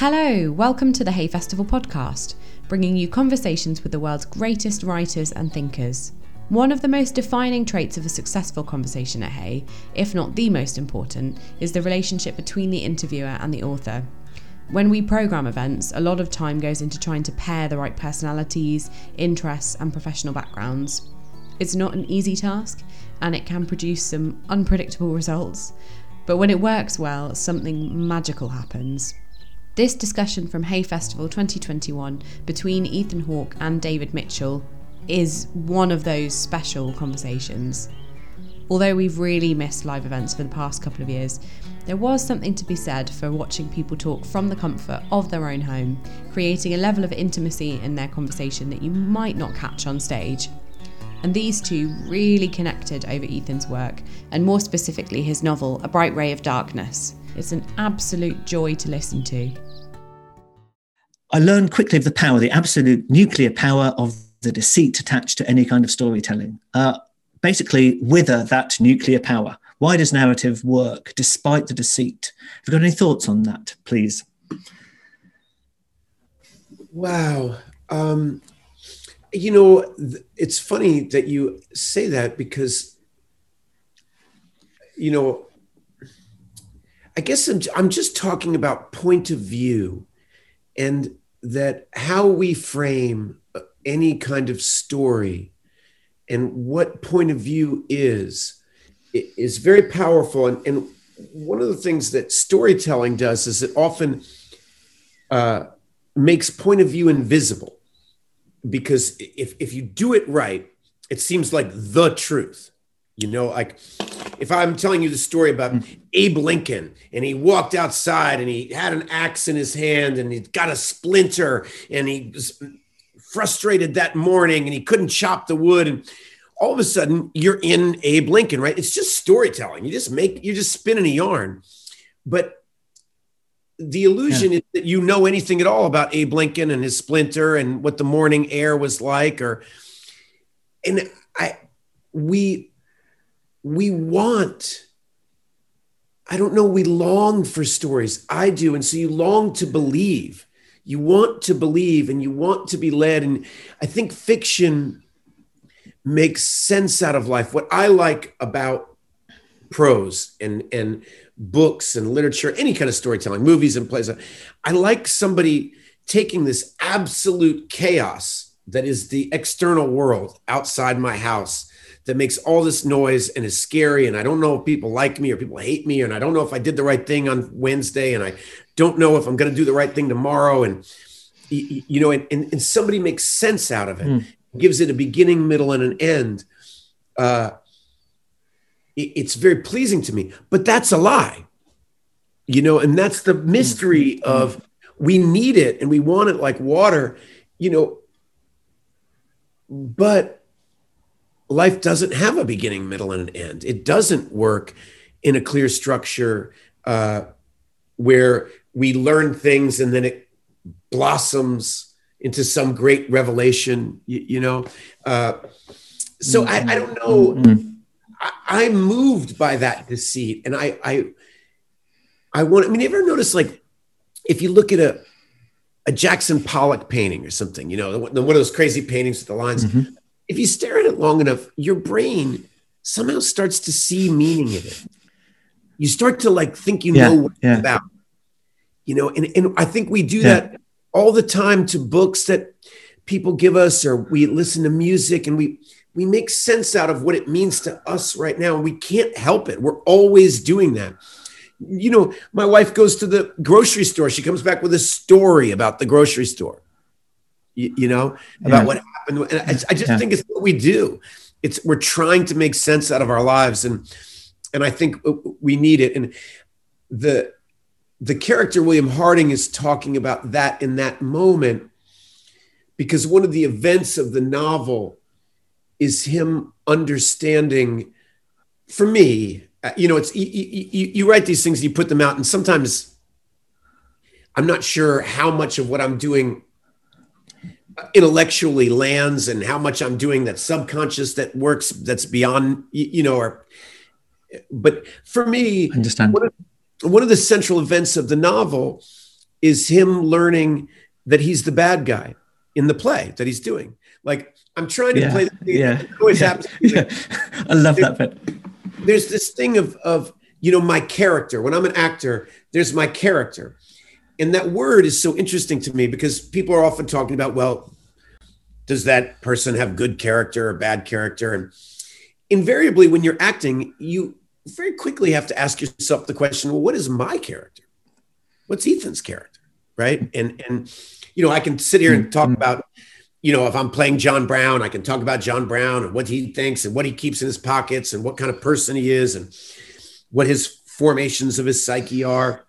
Hello, welcome to the Hay Festival podcast, bringing you conversations with the world's greatest writers and thinkers. One of the most defining traits of a successful conversation at Hay, if not the most important, is the relationship between the interviewer and the author. When we program events, a lot of time goes into trying to pair the right personalities, interests, and professional backgrounds. It's not an easy task, and it can produce some unpredictable results. But when it works well, something magical happens. This discussion from Hay Festival 2021 between Ethan Hawke and David Mitchell is one of those special conversations. Although we've really missed live events for the past couple of years, there was something to be said for watching people talk from the comfort of their own home, creating a level of intimacy in their conversation that you might not catch on stage. And these two really connected over Ethan's work, and more specifically his novel, A Bright Ray of Darkness. It's an absolute joy to listen to. I learned quickly of the power, the absolute nuclear power of the deceit attached to any kind of storytelling. Uh, basically, wither that nuclear power. Why does narrative work despite the deceit? Have you got any thoughts on that, please? Wow. Um, you know, th- it's funny that you say that because, you know, I guess I'm, I'm just talking about point of view and that how we frame any kind of story and what point of view is is very powerful. And, and one of the things that storytelling does is it often uh, makes point of view invisible because if, if you do it right it seems like the truth you know like if I'm telling you the story about. Abe Lincoln and he walked outside and he had an axe in his hand and he got a splinter and he was frustrated that morning and he couldn't chop the wood and all of a sudden you're in Abe Lincoln, right? It's just storytelling. You just make you're just spinning a yarn. But the illusion yeah. is that you know anything at all about Abe Lincoln and his splinter and what the morning air was like or and I we we want I don't know, we long for stories. I do. And so you long to believe. You want to believe and you want to be led. And I think fiction makes sense out of life. What I like about prose and, and books and literature, any kind of storytelling, movies and plays, I like somebody taking this absolute chaos that is the external world outside my house that makes all this noise and is scary. And I don't know if people like me or people hate me. And I don't know if I did the right thing on Wednesday. And I don't know if I'm going to do the right thing tomorrow. And, you know, and, and, somebody makes sense out of it, mm. gives it a beginning, middle, and an end. Uh, it's very pleasing to me, but that's a lie, you know, and that's the mystery mm. of we need it and we want it like water, you know, but life doesn't have a beginning, middle, and an end. It doesn't work in a clear structure uh, where we learn things and then it blossoms into some great revelation, you, you know? Uh, so I, I, don't know. Mm-hmm. I, am moved by that deceit. And I, I, I want, I mean, you ever notice like, if you look at a, a Jackson Pollock painting or something, you know, one of those crazy paintings with the lines, mm-hmm if you stare at it long enough, your brain somehow starts to see meaning in it. You start to like think you yeah, know what yeah. it's about. You know, and, and I think we do yeah. that all the time to books that people give us, or we listen to music and we we make sense out of what it means to us right now. And we can't help it. We're always doing that. You know, my wife goes to the grocery store. She comes back with a story about the grocery store you, you know, about yeah. what happened. And I, I just yeah. think it's what we do. It's we're trying to make sense out of our lives, and and I think we need it. And the the character William Harding is talking about that in that moment because one of the events of the novel is him understanding for me uh, you know it's you, you, you, write these things you put them out and sometimes i'm not sure how much of what i'm doing intellectually lands and how much I'm doing that subconscious that works that's beyond you know or but for me I understand one of, one of the central events of the novel is him learning that he's the bad guy in the play that he's doing. Like I'm trying to Yeah, play the thing yeah, yeah, happens. yeah. I love that bit. There's this thing of of you know my character. When I'm an actor, there's my character, and that word is so interesting to me because people are often talking about well, does that person have good character or bad character? And invariably, when you're acting, you very quickly have to ask yourself the question: Well, what is my character? What's Ethan's character? Right? And and you know, I can sit here and talk mm-hmm. about you know, if I'm playing John Brown, I can talk about John Brown and what he thinks and what he keeps in his pockets and what kind of person he is and what his formations of his psyche are.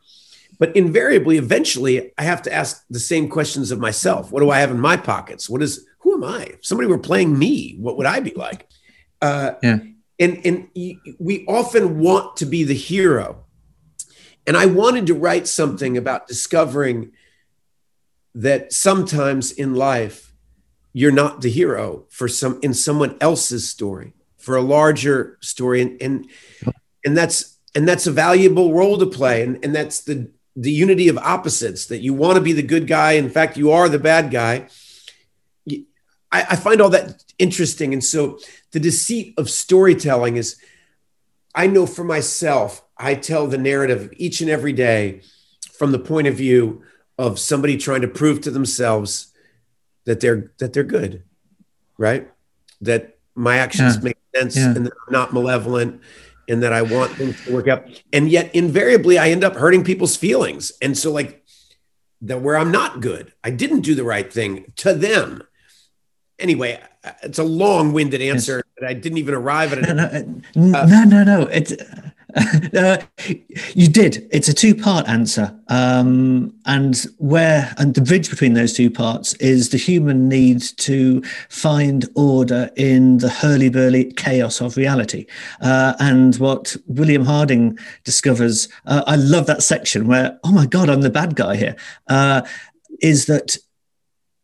But invariably, eventually, I have to ask the same questions of myself. What do I have in my pockets? What is who am I? If somebody were playing me, what would I be like? Uh, Yeah. And and we often want to be the hero. And I wanted to write something about discovering that sometimes in life you're not the hero for some in someone else's story for a larger story and and and that's and that's a valuable role to play and and that's the the unity of opposites that you want to be the good guy in fact you are the bad guy I, I find all that interesting and so the deceit of storytelling is i know for myself i tell the narrative each and every day from the point of view of somebody trying to prove to themselves that they're that they're good right that my actions Yeah. make sense Yeah. and that i'm not malevolent and that i want things to work out. And yet invariably i end up hurting people's feelings. And so like that where i'm not good i didn't do the right thing to them. Anyway it's a long-winded answer that i didn't even arrive at. No, it no, Uh, no, no, no. It's uh, you did. It's a two-part answer, um, and where and the bridge between those two parts is the human need to find order in the hurly-burly chaos of reality. Uh, and what William Harding discovers, uh, I love that section where, oh my God, I'm the bad guy here. Uh, is that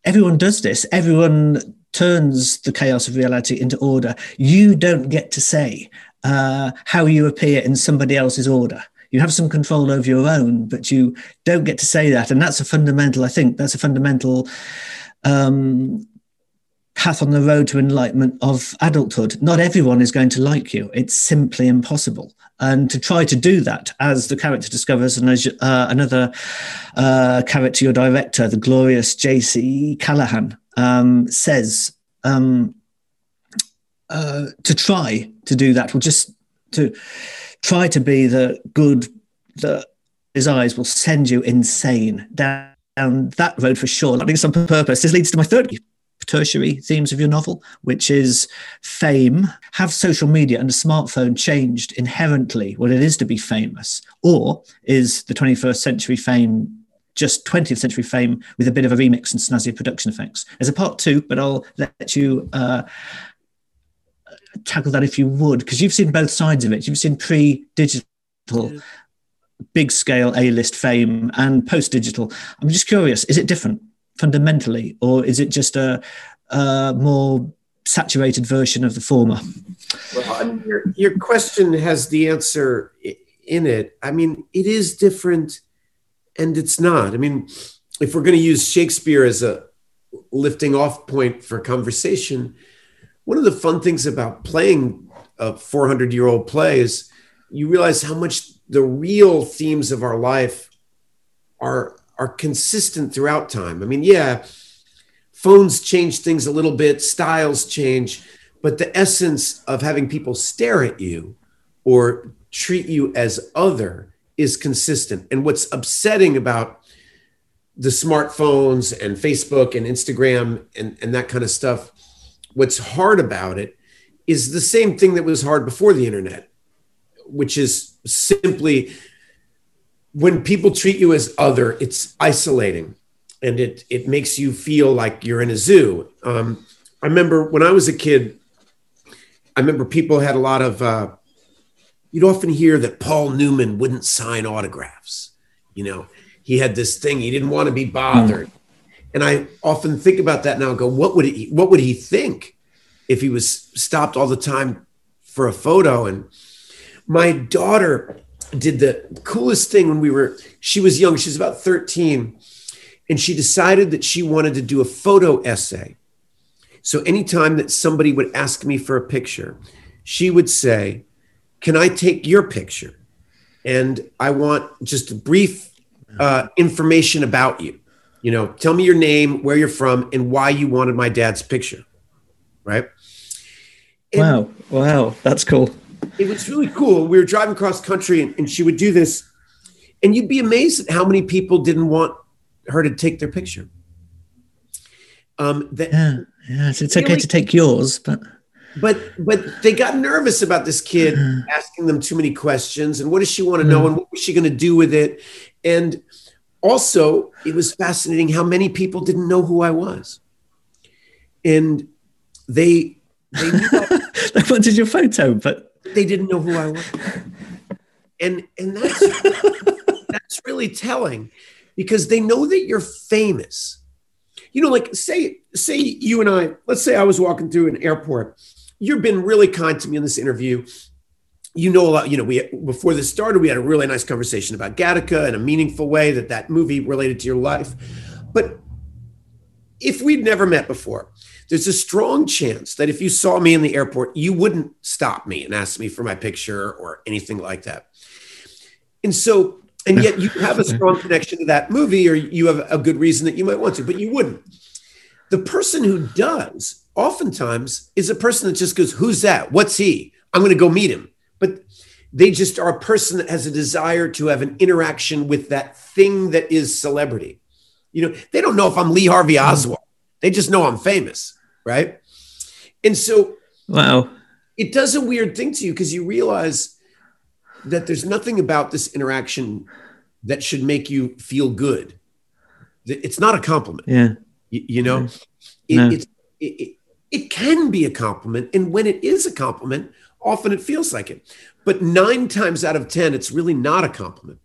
everyone does this? Everyone turns the chaos of reality into order. You don't get to say uh, how you appear in somebody else's order. You have some control over your own, but you don't get to say that. And that's a fundamental, I think, that's a fundamental um, path on the road to enlightenment of adulthood. Not everyone is going to like you. It's simply impossible. And to try to do that, as the character discovers, and as uh, another uh, character, your director, the glorious J.C. Callahan, um, says, um, uh, to try to do that will just to try to be the good that his eyes will send you insane down, down that road for sure. Think it's on purpose. This leads to my third tertiary themes of your novel, which is fame. Have social media and a smartphone changed inherently what it is to be famous? Or is the 21st century fame just 20th century fame with a bit of a remix and snazzy production effects? There's a part two, but I'll let you uh, tackle that if you would, because you've seen both sides of it. You've seen pre digital, big scale A list fame and post digital. I'm just curious is it different fundamentally, or is it just a, a more saturated version of the former? Well, your, your question has the answer in it. I mean, it is different and it's not. I mean, if we're going to use Shakespeare as a lifting off point for conversation, one of the fun things about playing a 400 year old play is you realize how much the real themes of our life are are consistent throughout time. I mean, yeah, phones change things a little bit, styles change, but the essence of having people stare at you or treat you as other is consistent. And what's upsetting about the smartphones and Facebook and Instagram and, and that kind of stuff, what's hard about it is the same thing that was hard before the internet, which is simply when people treat you as other, it's isolating and it it makes you feel like you're in a zoo. Um, I remember when I was a kid, I remember people had a lot of. Uh, you'd often hear that Paul Newman wouldn't sign autographs. You know, he had this thing he didn't want to be bothered, and I often think about that now. And go, what would he? What would he think if he was stopped all the time for a photo? And my daughter did the coolest thing when we were, she was young, she was about 13, and she decided that she wanted to do a photo essay. So anytime that somebody would ask me for a picture, she would say, Can I take your picture? And I want just a brief uh, information about you. You know, tell me your name, where you're from, and why you wanted my dad's picture. Right. And wow. Wow. That's cool. It was really cool. We were driving across country and, and she would do this. And you'd be amazed at how many people didn't want her to take their picture. Um, that, yeah, yeah. So it's okay to take yours, but but but they got nervous about this kid uh-huh. asking them too many questions and what does she want to know uh-huh. and what was she going to do with it and also it was fascinating how many people didn't know who i was. And they they, they wanted your photo but they didn't know who i was. And and that's that's really telling because they know that you're famous. You know like say say you and i let's say i was walking through an airport. You've been really kind to me in this interview. You know a lot. You know, we before this started, we had a really nice conversation about Gattaca in a meaningful way that that movie related to your life. But if we'd never met before, there's a strong chance that if you saw me in the airport, you wouldn't stop me and ask me for my picture or anything like that. And so, and yet you have a strong connection to that movie, or you have a good reason that you might want to, but you wouldn't. The person who does oftentimes is a person that just goes, Who's that? What's he? I'm going to go meet him. But they just are a person that has a desire to have an interaction with that thing that is celebrity. You know, they don't know if I'm Lee Harvey hmm. Oswald, they just know I'm famous, right? And so, wow, it does a weird thing to you because you realize that there's nothing about this interaction that should make you feel good. It's not a compliment. Yeah. You, you know, no. it, it's, it, it can be a compliment. And when it is a compliment, often it feels like it. But nine times out of 10, it's really not a compliment.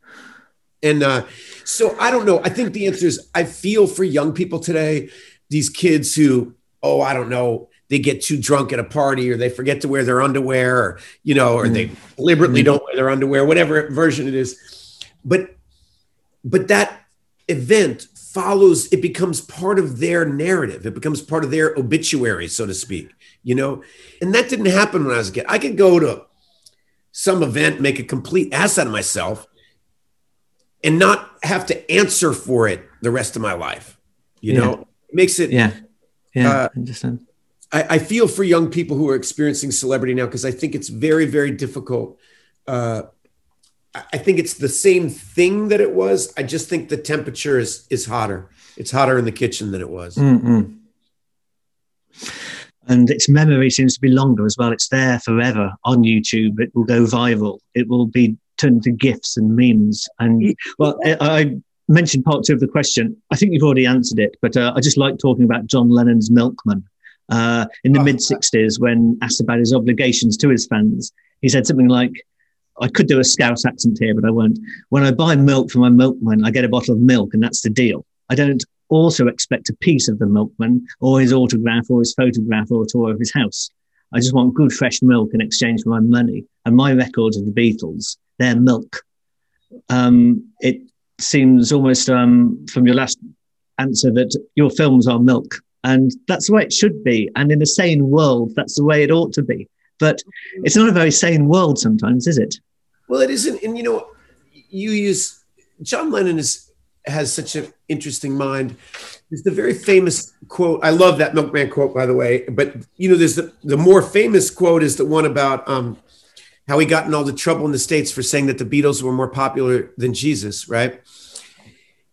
And uh, so I don't know. I think the answer is I feel for young people today, these kids who, oh, I don't know, they get too drunk at a party or they forget to wear their underwear or, you know, or mm. they deliberately mm. don't wear their underwear, whatever version it is. But, but that event follows it becomes part of their narrative. It becomes part of their obituary so to speak you know? And that didn't happen when i was a kid. I could go to some event make a complete ass out of myself and not have to answer for it the rest of my life you yeah. know? It makes it yeah. Yeah uh, I understand. I, I, feel for young people who are experiencing celebrity now because i think it's very very difficult uh, I think it's the same thing that it was. I just think the temperature is is hotter. It's hotter in the kitchen than it was. Mm-hmm. And its memory seems to be longer as well. It's there forever on YouTube. It will go viral. It will be turned into gifs and memes. And well, I, I mentioned part two of the question. I think you've already answered it, but uh, I just like talking about John Lennon's Milkman. Uh, in the oh, mid 60s, when asked about his obligations to his fans, he said something like, I could do a Scouse accent here, but I won't. When I buy milk from my milkman, I get a bottle of milk, and that's the deal. I don't also expect a piece of the milkman or his autograph or his photograph or a tour of his house. I just want good fresh milk in exchange for my money. And my records of the Beatles, they're milk. Um, it seems almost um, from your last answer that your films are milk. And that's the way it should be. And in a sane world, that's the way it ought to be. But it's not a very sane world sometimes, is it? Well, it isn't. And you know, you use John Lennon is has such an interesting mind. There's the very famous quote. I love that milkman quote, by the way. But you know, there's the the more famous quote is the one about um, how he got in all the trouble in the states for saying that the Beatles were more popular than Jesus, right?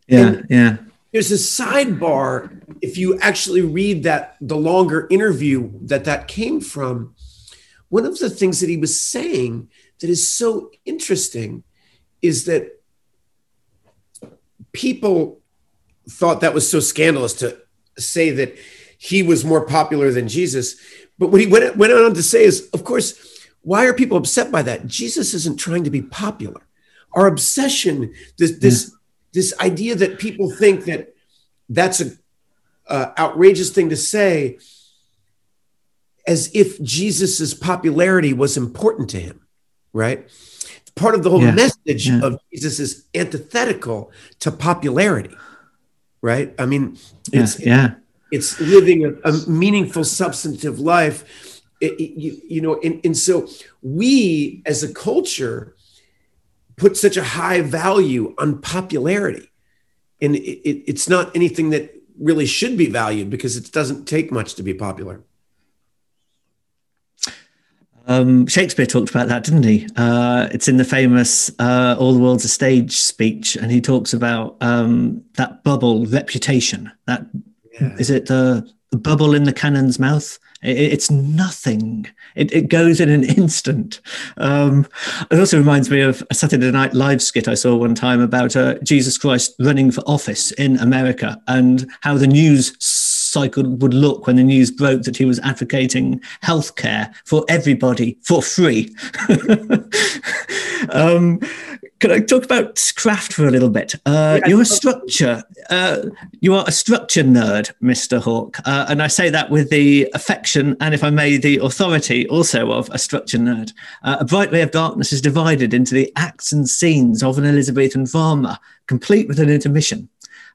Yeah, and yeah. There's a sidebar if you actually read that the longer interview that that came from one of the things that he was saying that is so interesting is that people thought that was so scandalous to say that he was more popular than Jesus. But what he went, went on to say is, of course, why are people upset by that? Jesus isn't trying to be popular. Our obsession, this this this idea that people think that that's a uh, outrageous thing to say as if Jesus's popularity was important to him, right? part of the whole Yeah. message Yeah. of Jesus is antithetical to popularity, right? I mean, Yeah, it's yeah, it's living a, a meaningful, substantive life. It- it- you, you know, and, and so we as a culture put such a high value on popularity, and it, it's not anything that really should be valued because it doesn't take much to be popular. Um, Shakespeare talked about that, didn't he? Uh, it's in the famous uh, "All the World's a Stage" speech, and he talks about um, that bubble reputation. That is it the, the bubble in the cannon's mouth? It, it's nothing. It, it goes in an instant. Um, it also reminds me of a Saturday Night Live skit I saw one time about uh, Jesus Christ running for office in America and how the news cycle would look when the news broke that he was advocating healthcare for everybody for free. um, can I talk about craft for a little bit? Uh, you're a structure. Uh, you are a structure nerd, Mr. Hawke, uh, and I say that with the affection and, if I may, the authority also of a structure nerd. Uh, a Bright Ray of Darkness is divided into the acts and scenes of an Elizabethan drama, complete with an intermission.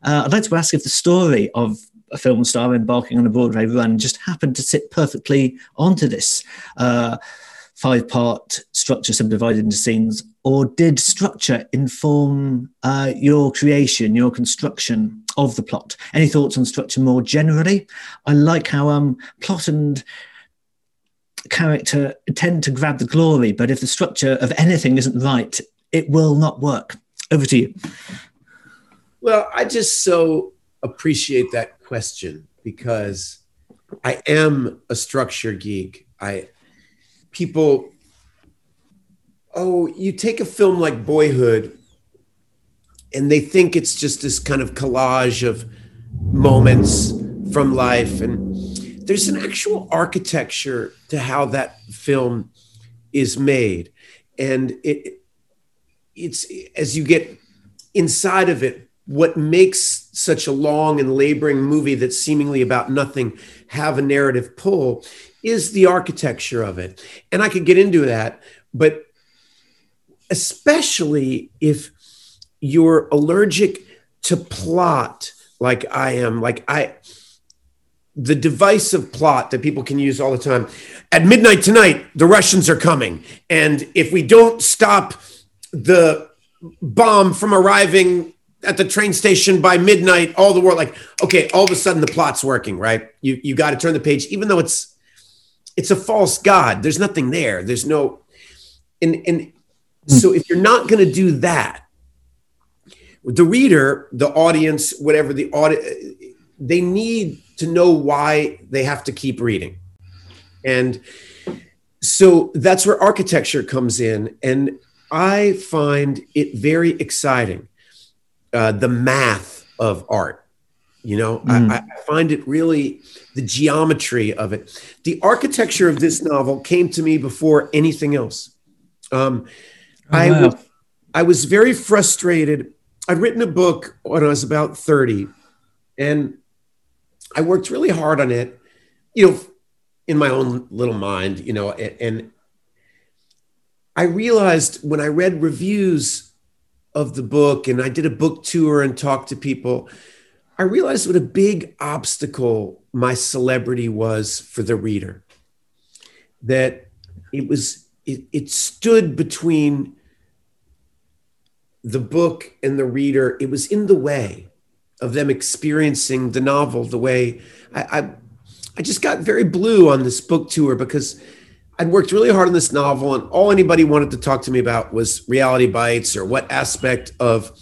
Uh, I'd like to ask if the story of a film star embarking on a Broadway run just happened to sit perfectly onto this uh, five part structure subdivided into scenes, or did structure inform uh, your creation, your construction of the plot? Any thoughts on structure more generally? I like how um, plot and character tend to grab the glory, but if the structure of anything isn't right, it will not work. Over to you. Well, I just so appreciate that question because I am a structure geek. I people oh, you take a film like Boyhood and they think it's just this kind of collage of moments from life and there's an actual architecture to how that film is made and it it's as you get inside of it what makes such a long and laboring movie that's seemingly about nothing have a narrative pull is the architecture of it. And I could get into that, but especially if you're allergic to plot like I am, like I the divisive plot that people can use all the time. At midnight tonight, the Russians are coming. And if we don't stop the bomb from arriving at the train station by midnight, all the world like, okay, all of a sudden the plot's working, right? You you got to turn the page, even though it's it's a false god. There's nothing there. There's no and and so if you're not going to do that, the reader, the audience, whatever the audit, they need to know why they have to keep reading, and so that's where architecture comes in, and I find it very exciting uh, the math of art. You know, Mm. I, I find it really the geometry of it. The architecture of this novel came to me before anything else. Um, Oh, I, wow. was, I was very frustrated. I'd written a book when I was about 30, and I worked really hard on it, you know, in my own little mind, you know, and, and I realized when I read reviews of the book and I did a book tour and talked to people, I realized what a big obstacle my celebrity was for the reader. That it was, it, it stood between the book and the reader. It was in the way of them experiencing the novel the way I, I, I just got very blue on this book tour because I'd worked really hard on this novel, and all anybody wanted to talk to me about was reality bites or what aspect of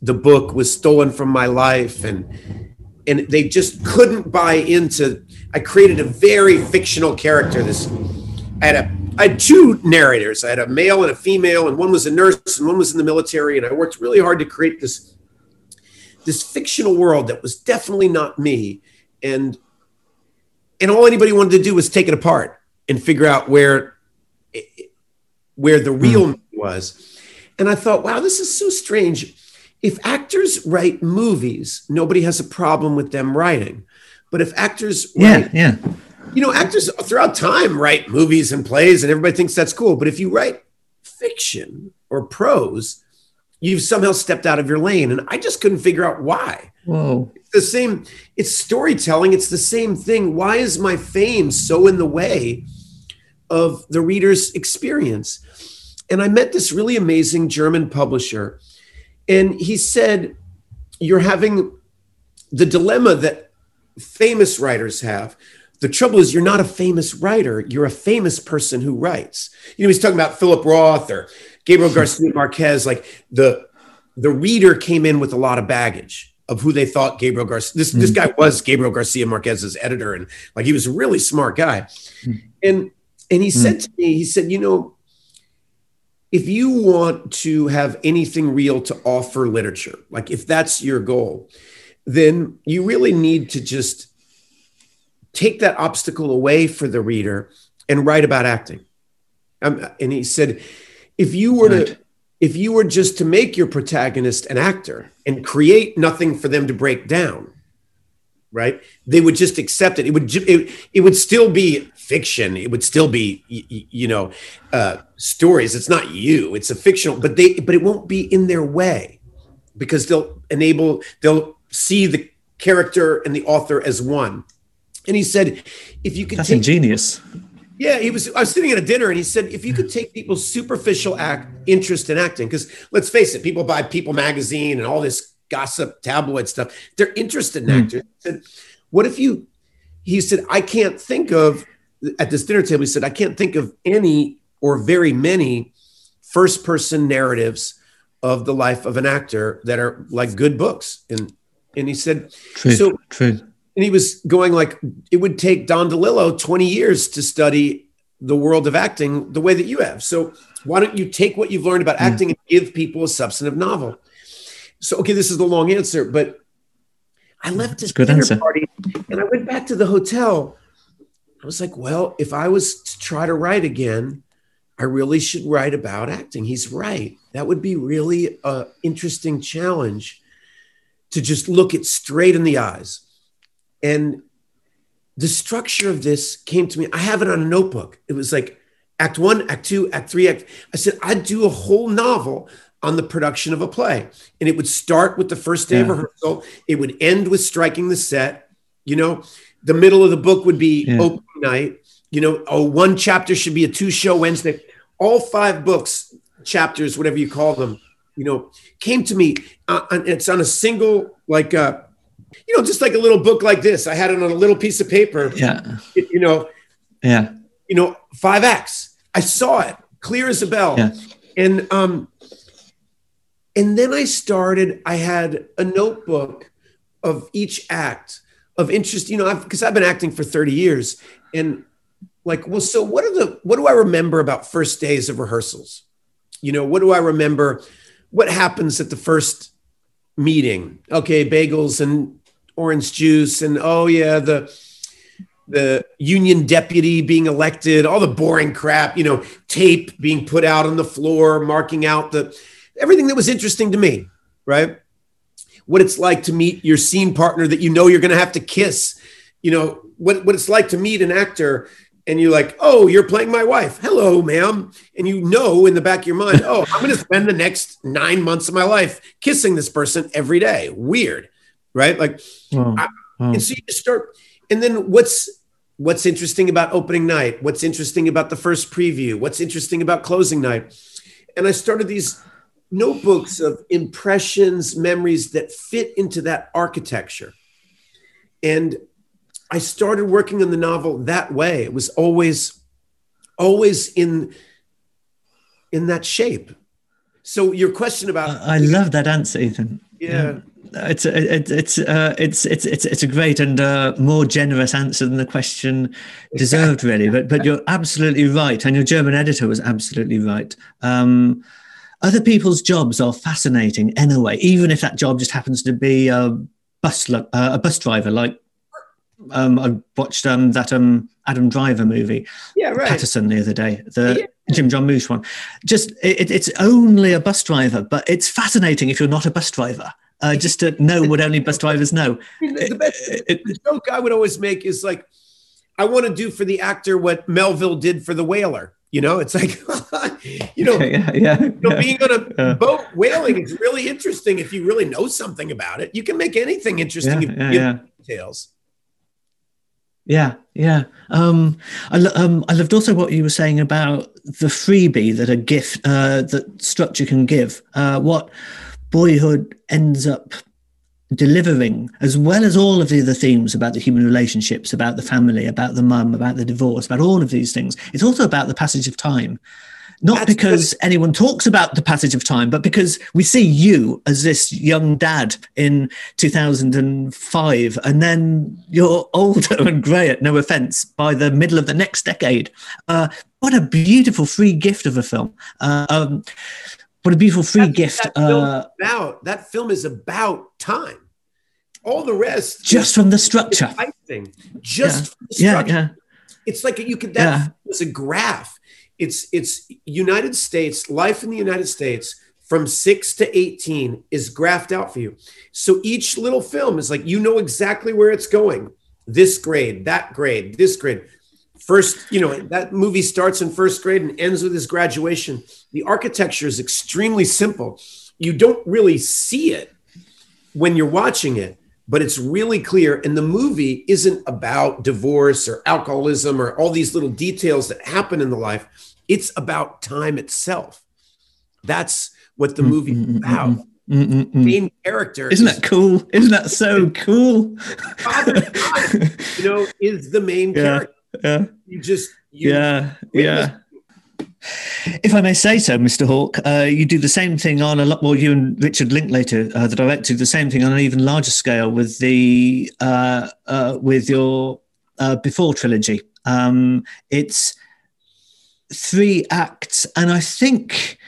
the book was stolen from my life, and and they just couldn't buy into. I created a very fictional character. This I had a I had two narrators. I had a male and a female, and one was a nurse and one was in the military. And I worked really hard to create this this fictional world that was definitely not me. And and all anybody wanted to do was take it apart and figure out where where the real hmm. me was. And I thought, wow, this is so strange. If actors write movies, nobody has a problem with them writing. But if actors Yeah, write yeah. you know, actors throughout time write movies and plays, and everybody thinks that's cool. But if you write fiction or prose, you've somehow stepped out of your lane. And I just couldn't figure out why. Whoa. It's the same, it's storytelling, it's the same thing. Why is my fame so in the way of the reader's experience? And I met this really amazing German publisher, and he said, You're having the dilemma that famous writers have. The trouble is, you're not a famous writer. You're a famous person who writes. You know, he's talking about Philip Roth or Gabriel Garcia Marquez. Like the the reader came in with a lot of baggage of who they thought Gabriel Garcia. This mm. this guy was Gabriel Garcia Marquez's editor, and like he was a really smart guy. Mm. And and he mm. said to me, he said, you know, if you want to have anything real to offer literature, like if that's your goal, then you really need to just take that obstacle away for the reader and write about acting. Um, and he said, if you were right. to, if you were just to make your protagonist an actor and create nothing for them to break down, right? They would just accept it. It would, it, it would still be fiction. It would still be, you know, uh, stories. It's not you. It's a fictional, but they, but it won't be in their way because they'll enable, they'll see the character and the author as one. And he said, if you could That's take, ingenious. Yeah, he was. I was sitting at a dinner, and he said, if you could take people's superficial act interest in acting, because let's face it, people buy People magazine and all this gossip tabloid stuff. They're interested in mm. actors. He said, what if you? He said, I can't think of at this dinner table. He said, I can't think of any or very many first person narratives of the life of an actor that are like good books. And and he said, true, so true. And he was going like, it would take Don DeLillo 20 years to study the world of acting the way that you have. So why don't you take what you've learned about mm. acting and give people a substantive novel? So, okay, this is the long answer, but I left this good dinner answer. party and I went back to the hotel. I was like, well, if I was to try to write again, I really should write about acting. He's right. That would be really a interesting challenge to just look it straight in the eyes. And the structure of this came to me. I have it on a notebook. It was like act one, act two, act three, act. I said, I'd do a whole novel on the production of a play. And it would start with the first day yeah. of rehearsal, it would end with striking the set. You know, the middle of the book would be yeah. open night. You know, oh, one chapter should be a two show Wednesday. All five books, chapters, whatever you call them, you know, came to me. Uh, it's on a single, like, uh, you know, just like a little book like this. I had it on a little piece of paper. Yeah. You know. Yeah. You know, five X. I saw it clear as a bell. Yeah. And um, and then I started. I had a notebook of each act of interest. You know, because I've, I've been acting for thirty years, and like, well, so what are the what do I remember about first days of rehearsals? You know, what do I remember? what happens at the first meeting? Okay, bagels and orange juice, and oh yeah, the the union deputy being elected, all the boring crap, you know, tape being put out on the floor, marking out the everything that was interesting to me, right? What it's like to meet your scene partner that you know you're going to have to kiss, you know, what, what it's like to meet an actor and you're like, oh, you're playing my wife. Hello, ma'am. And you know in the back of your mind, oh, I'm going to spend the next nine months of my life kissing this person every day. Weird, right? Like, oh, I, oh. and so you just start, and then what's what's interesting about opening night? What's interesting about the first preview? What's interesting about closing night? And I started these notebooks of impressions, memories that fit into that architecture. And I started working on the novel that way. It was always, always in in that shape. So your question about I love that answer, Ethan. Yeah. yeah. It's it's it's uh, it's it's it's it's a great and uh, more generous answer than the question deserved, really. But but you're absolutely right, and your German editor was absolutely right. Um, other people's jobs are fascinating anyway, even if that job just happens to be a bus uh, a bus driver, like um, I watched um, that um, Adam Driver movie, yeah, right. Paterson, the other day, the yeah. Jim Jarmusch one. Just it, it's only a bus driver, but it's fascinating if you're not a bus driver. Uh, just to know what only bus drivers know. the, best, the joke I would always make is like, I want to do for the actor what Melville did for the whaler. You know, it's like, you know, yeah, yeah, you know yeah. being on a Yeah. boat whaling is really interesting if you really know something about it. You can make anything interesting Yeah, if you details. Yeah, yeah. Um, I, lo- um, I loved also what you were saying about the freebie that a gift, uh, that structure can give. Uh, what boyhood ends up delivering, as well as all of the other themes about the human relationships, about the family, about the mum, about the divorce, about all of these things. It's also about the passage of time. Not That's because anyone talks about the passage of time, but because we see you as this young dad in 2005, and then you're older and grey, at no offense, by the middle of the next decade. Uh, what a beautiful free gift of a film. Uh, um, what a beautiful free That's gift. That Uh, about that film is about time. All the rest, just from the structure. icing. Just from the Yeah, structure. yeah. It's like you could that Yeah. is a graph. It's it's United States life in the United States from six to eighteen is graphed out for you. So each little film is like you know exactly where it's going. This grade, that grade, this grade. First, you know that movie starts in first grade and ends with his graduation. The architecture is extremely simple. You don't really see it when you're watching it, but it's really clear. And the movie isn't about divorce or alcoholism or all these little details that happen in the life. It's about time itself. That's what the movie is about. Mm, mm, mm. Main character, Isn't is that cool? Isn't that so cool? Father you know, is the main Yeah. character. yeah, You just, you, yeah, yeah. If I may say so, Mr. Hawke, uh, you do the same thing on a lot more. You and Richard Linklater, uh, the director, do the same thing on an even larger scale with the uh, uh, with your uh, Before trilogy. Um, it's three acts, and I think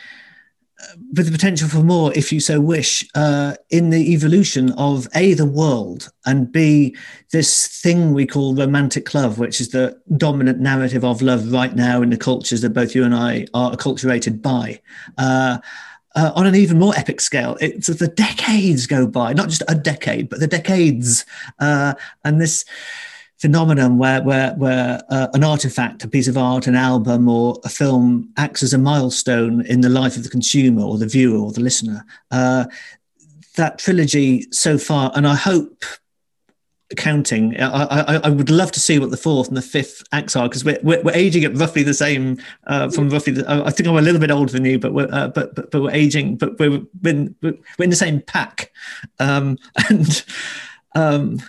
with the potential for more, if you so wish, uh, in the evolution of a the world and b this thing we call romantic love, which is the dominant narrative of love right now in the cultures that both you and I are acculturated by. Uh, uh, on an even more epic scale, it's the decades go by, not just a decade, but the decades, uh, and this phenomenon where where where uh, an artifact, a piece of art, an album, or a film acts as a milestone in the life of the consumer or the viewer or the listener. Uh, that trilogy so far, and I hope counting. I, I, I would love to see what the fourth and the fifth acts are because we're, we're, we're aging at roughly the same. Uh, from roughly, the, I think I'm a little bit older than you, but we're uh, but, but but we're aging, but we're in, we're in the same pack, um, and um,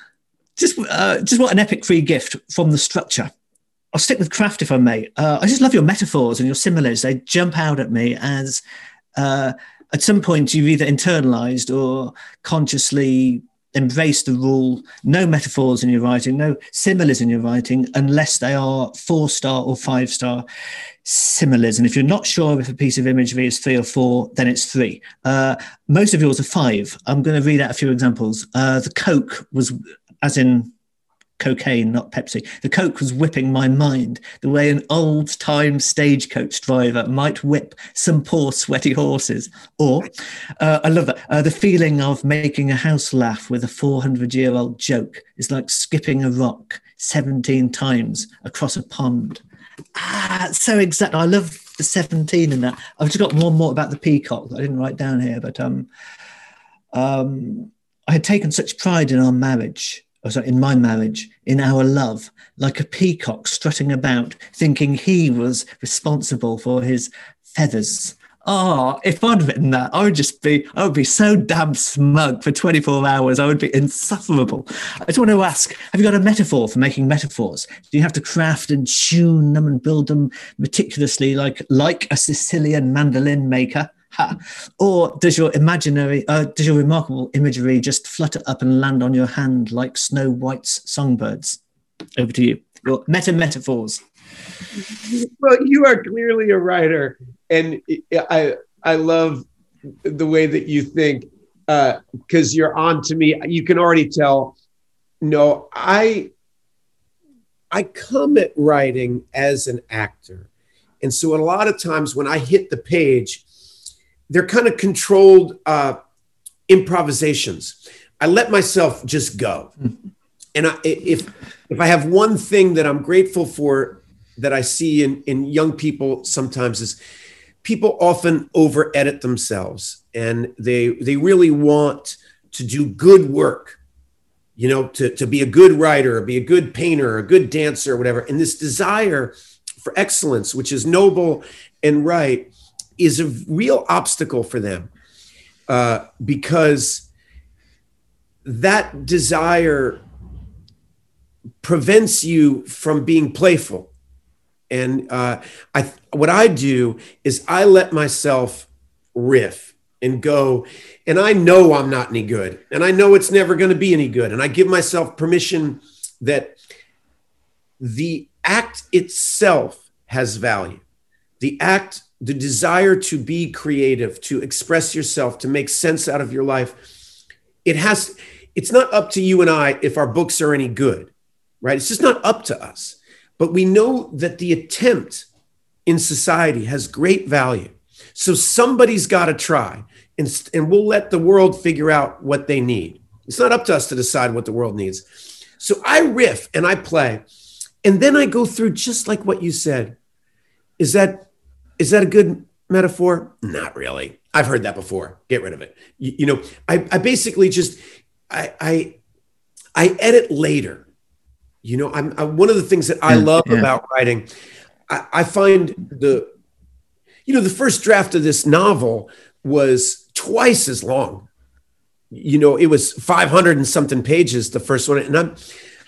just uh, just what an epic free gift from the structure. I'll stick with craft if I may. Uh, I just love your metaphors and your similes. They jump out at me as uh, at some point you've either internalized or consciously embrace the rule no metaphors in your writing no similes in your writing unless they are four star or five star similes and if you're not sure if a piece of imagery is three or four then it's three uh, most of yours are five i'm going to read out a few examples uh, the coke was as in cocaine, not Pepsi. The Coke was whipping my mind the way an old time stagecoach driver might whip some poor sweaty horses. Or, uh, I love that, uh, the feeling of making a house laugh with a 400 year old joke is like skipping a rock 17 times across a pond. Ah, so exact. I love the 17 in that. I've just got one more about the peacock I didn't write down here, but um, um, I had taken such pride in our marriage or sorry, in my marriage, in our love, like a peacock strutting about, thinking he was responsible for his feathers. Oh, if I'd written that, I would just be, I would be so damn smug for 24 hours. I would be insufferable. I just want to ask, have you got a metaphor for making metaphors? Do you have to craft and tune them and build them meticulously like, like a Sicilian mandolin maker? Or does your imaginary, uh, does your remarkable imagery just flutter up and land on your hand like Snow White's songbirds? Over to you. Your meta metaphors. well, you are clearly a writer, and I I love the way that you think because uh, you're on to me. You can already tell. No, I I come at writing as an actor, and so a lot of times when I hit the page, they're kind of controlled uh, improvisations. I let myself just go, and I, if if I have one thing that I'm grateful for that I see in, in young people sometimes is people often over edit themselves and they they really want to do good work you know to, to be a good writer or be a good painter a good dancer whatever. And this desire for excellence which is noble and right is a real obstacle for them uh, because that desire prevents you from being playful and uh, I, what I do is I let myself riff and go, and I know I'm not any good, and I know it's never going to be any good, and I give myself permission that the act itself has value. The act, the desire to be creative, to express yourself, to make sense out of your life, it has. It's not up to you and I if our books are any good, right? It's just not up to us but we know that the attempt in society has great value. So somebody's got to try, and, and we'll let the world figure out what they need. It's not up to us to decide what the world needs. So I riff and I play, and then I go through just like what you said. Is that is that a good metaphor? Not really. I've heard that before. Get rid of it. You, you know, I, I basically just I, I I edit later you know, I'm, I'm one of the things that I love yeah. about writing. I, I find the, you know, the first draft of this novel was twice as long. You know, it was 500 and something pages, the first one. And I'm,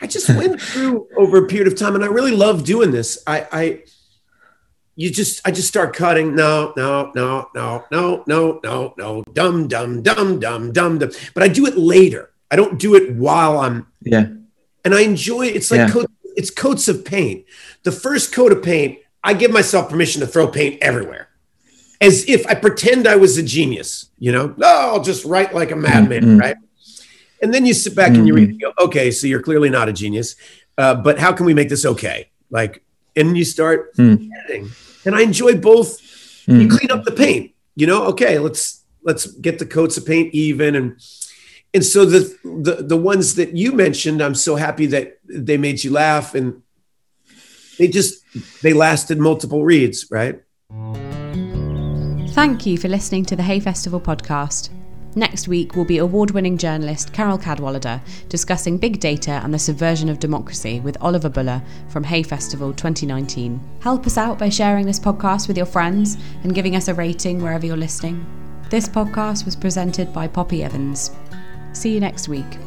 I just went through over a period of time and I really love doing this. I, I, you just, I just start cutting. No, no, no, no, no, no, no, no, dumb, dumb, dumb, dumb, dumb, dumb. But I do it later. I don't do it while I'm yeah and I enjoy it. it's like yeah. coat, it's coats of paint. The first coat of paint, I give myself permission to throw paint everywhere, as if I pretend I was a genius. You know, no, I'll just write like a madman, mm-hmm. right? And then you sit back mm-hmm. and you read, mm-hmm. go, okay, so you're clearly not a genius, uh, but how can we make this okay? Like, and you start mm. editing, and I enjoy both. Mm. You clean up the paint, you know. Okay, let's let's get the coats of paint even and and so the, the the ones that you mentioned i'm so happy that they made you laugh and they just they lasted multiple reads right thank you for listening to the hay festival podcast Next week will be award winning journalist Carole Cadwalladr discussing big data and the subversion of democracy with Oliver Bullough from Hay Festival 2019. Help us out by sharing this podcast with your friends and giving us a rating wherever you're listening. This podcast was presented by Poppy Evans. See you next week.